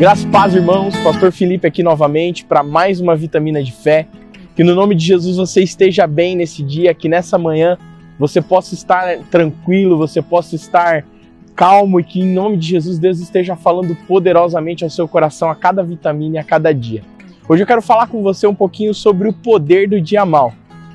Graças paz, irmãos. Pastor Felipe aqui novamente para mais uma vitamina de fé. Que no nome de Jesus você esteja bem nesse dia, que nessa manhã você possa estar tranquilo, você possa estar calmo e que em nome de Jesus Deus esteja falando poderosamente ao seu coração a cada vitamina e a cada dia. Hoje eu quero falar com você um pouquinho sobre o poder do dia mal.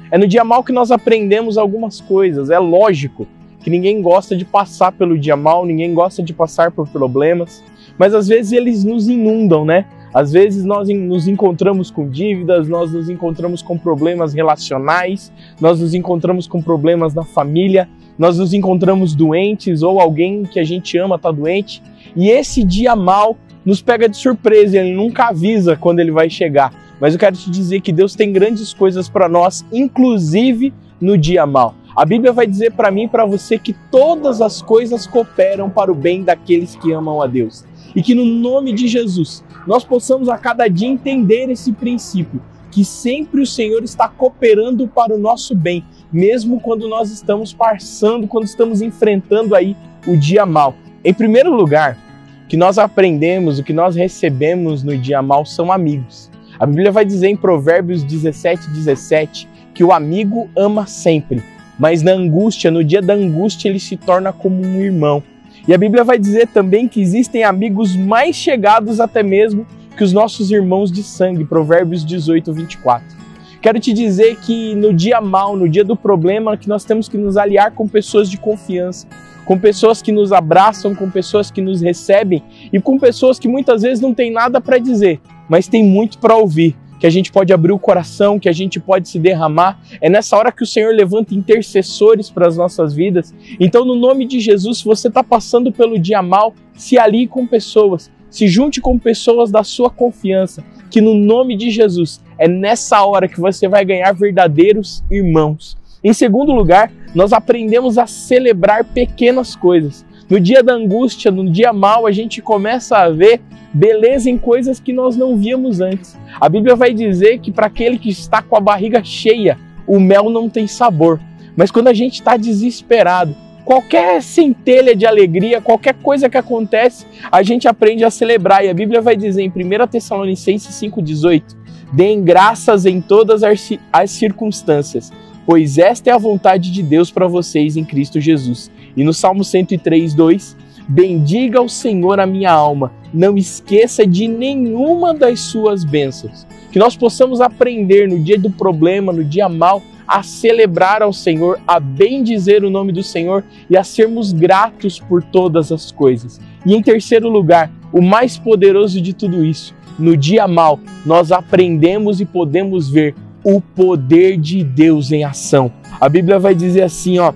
É no dia mal que nós aprendemos algumas coisas. É lógico que ninguém gosta de passar pelo dia mal, ninguém gosta de passar por problemas mas às vezes eles nos inundam, né? Às vezes nós nos encontramos com dívidas, nós nos encontramos com problemas relacionais, nós nos encontramos com problemas na família, nós nos encontramos doentes ou alguém que a gente ama está doente. E esse dia mal nos pega de surpresa, ele nunca avisa quando ele vai chegar. Mas eu quero te dizer que Deus tem grandes coisas para nós, inclusive no dia mal. A Bíblia vai dizer para mim e para você que todas as coisas cooperam para o bem daqueles que amam a Deus e que no nome de Jesus nós possamos a cada dia entender esse princípio, que sempre o Senhor está cooperando para o nosso bem, mesmo quando nós estamos passando, quando estamos enfrentando aí o dia mal. Em primeiro lugar, o que nós aprendemos, o que nós recebemos no dia mal são amigos. A Bíblia vai dizer em Provérbios 17, 17 que o amigo ama sempre, mas na angústia, no dia da angústia, ele se torna como um irmão. E a Bíblia vai dizer também que existem amigos mais chegados até mesmo que os nossos irmãos de sangue, Provérbios 18, 24. Quero te dizer que no dia mal, no dia do problema, que nós temos que nos aliar com pessoas de confiança, com pessoas que nos abraçam, com pessoas que nos recebem e com pessoas que muitas vezes não têm nada para dizer, mas tem muito para ouvir que a gente pode abrir o coração, que a gente pode se derramar. É nessa hora que o Senhor levanta intercessores para as nossas vidas. Então, no nome de Jesus, se você está passando pelo dia mal, se alie com pessoas, se junte com pessoas da sua confiança, que no nome de Jesus é nessa hora que você vai ganhar verdadeiros irmãos. Em segundo lugar, nós aprendemos a celebrar pequenas coisas. No dia da angústia, no dia mal, a gente começa a ver beleza em coisas que nós não víamos antes. A Bíblia vai dizer que para aquele que está com a barriga cheia, o mel não tem sabor. Mas quando a gente está desesperado, qualquer centelha de alegria, qualquer coisa que acontece, a gente aprende a celebrar. E a Bíblia vai dizer em 1 Tessalonicenses 5,18: Deem graças em todas as circunstâncias, pois esta é a vontade de Deus para vocês em Cristo Jesus. E no Salmo 103, 2, Bendiga o Senhor a minha alma, não esqueça de nenhuma das suas bênçãos. Que nós possamos aprender no dia do problema, no dia mal, a celebrar ao Senhor, a bendizer o nome do Senhor e a sermos gratos por todas as coisas. E em terceiro lugar, o mais poderoso de tudo isso, no dia mal, nós aprendemos e podemos ver o poder de Deus em ação. A Bíblia vai dizer assim, ó: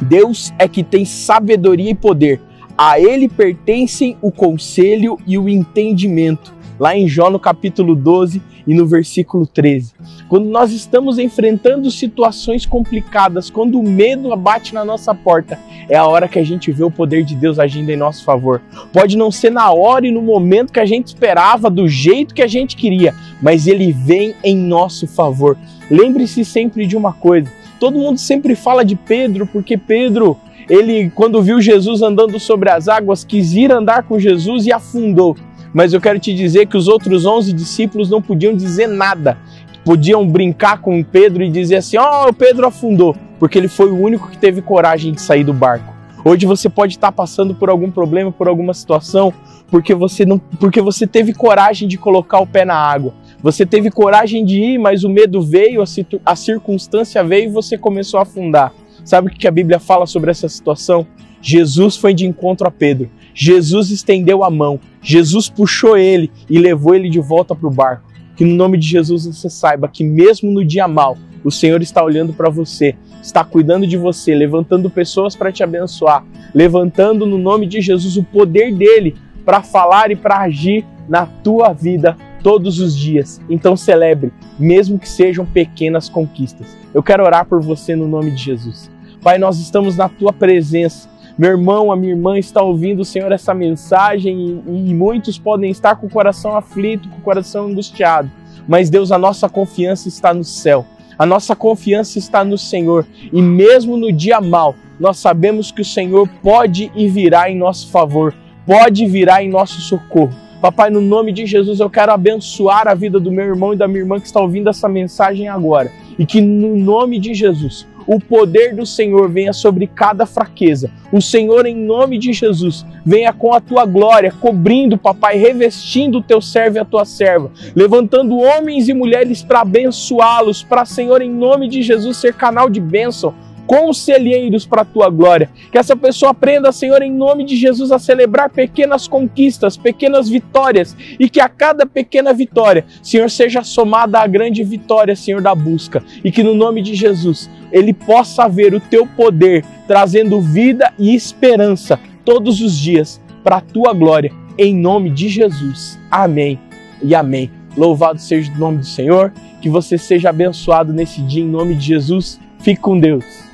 Deus é que tem sabedoria e poder. A ele pertencem o conselho e o entendimento. Lá em Jó, no capítulo 12 e no versículo 13. Quando nós estamos enfrentando situações complicadas, quando o medo abate na nossa porta, é a hora que a gente vê o poder de Deus agindo em nosso favor. Pode não ser na hora e no momento que a gente esperava, do jeito que a gente queria, mas ele vem em nosso favor. Lembre-se sempre de uma coisa: todo mundo sempre fala de Pedro, porque Pedro ele, quando viu Jesus andando sobre as águas, quis ir andar com Jesus e afundou. Mas eu quero te dizer que os outros 11 discípulos não podiam dizer nada. Podiam brincar com Pedro e dizer assim: Ó, oh, Pedro afundou, porque ele foi o único que teve coragem de sair do barco. Hoje você pode estar passando por algum problema, por alguma situação, porque você não, porque você teve coragem de colocar o pé na água. Você teve coragem de ir, mas o medo veio, a, circunstância veio e você começou a afundar. Sabe o que a Bíblia fala sobre essa situação? Jesus foi de encontro a Pedro. Jesus estendeu a mão. Jesus puxou ele e levou ele de volta para o barco. Que no nome de Jesus você saiba que mesmo no dia mal, o Senhor está olhando para você, está cuidando de você, levantando pessoas para te abençoar, levantando no nome de Jesus o poder dele para falar e para agir na tua vida todos os dias. Então celebre, mesmo que sejam pequenas conquistas. Eu quero orar por você no nome de Jesus. Pai, nós estamos na tua presença. Meu irmão, a minha irmã está ouvindo, Senhor, essa mensagem e, e muitos podem estar com o coração aflito, com o coração angustiado. Mas, Deus, a nossa confiança está no céu. A nossa confiança está no Senhor. E mesmo no dia mal, nós sabemos que o Senhor pode e virá em nosso favor, pode virar em nosso socorro. Papai, no nome de Jesus, eu quero abençoar a vida do meu irmão e da minha irmã que está ouvindo essa mensagem agora. E que no nome de Jesus, o poder do Senhor venha sobre cada fraqueza. O Senhor, em nome de Jesus, venha com a tua glória, cobrindo, papai, revestindo o teu servo e a tua serva, levantando homens e mulheres para abençoá-los, para, Senhor, em nome de Jesus, ser canal de bênção conselheiros para a tua glória. Que essa pessoa aprenda, Senhor, em nome de Jesus, a celebrar pequenas conquistas, pequenas vitórias e que a cada pequena vitória, Senhor, seja somada à grande vitória, Senhor, da busca. E que no nome de Jesus ele possa ver o teu poder trazendo vida e esperança todos os dias para a tua glória, em nome de Jesus. Amém e amém. Louvado seja o nome do Senhor, que você seja abençoado nesse dia em nome de Jesus. Fique com Deus.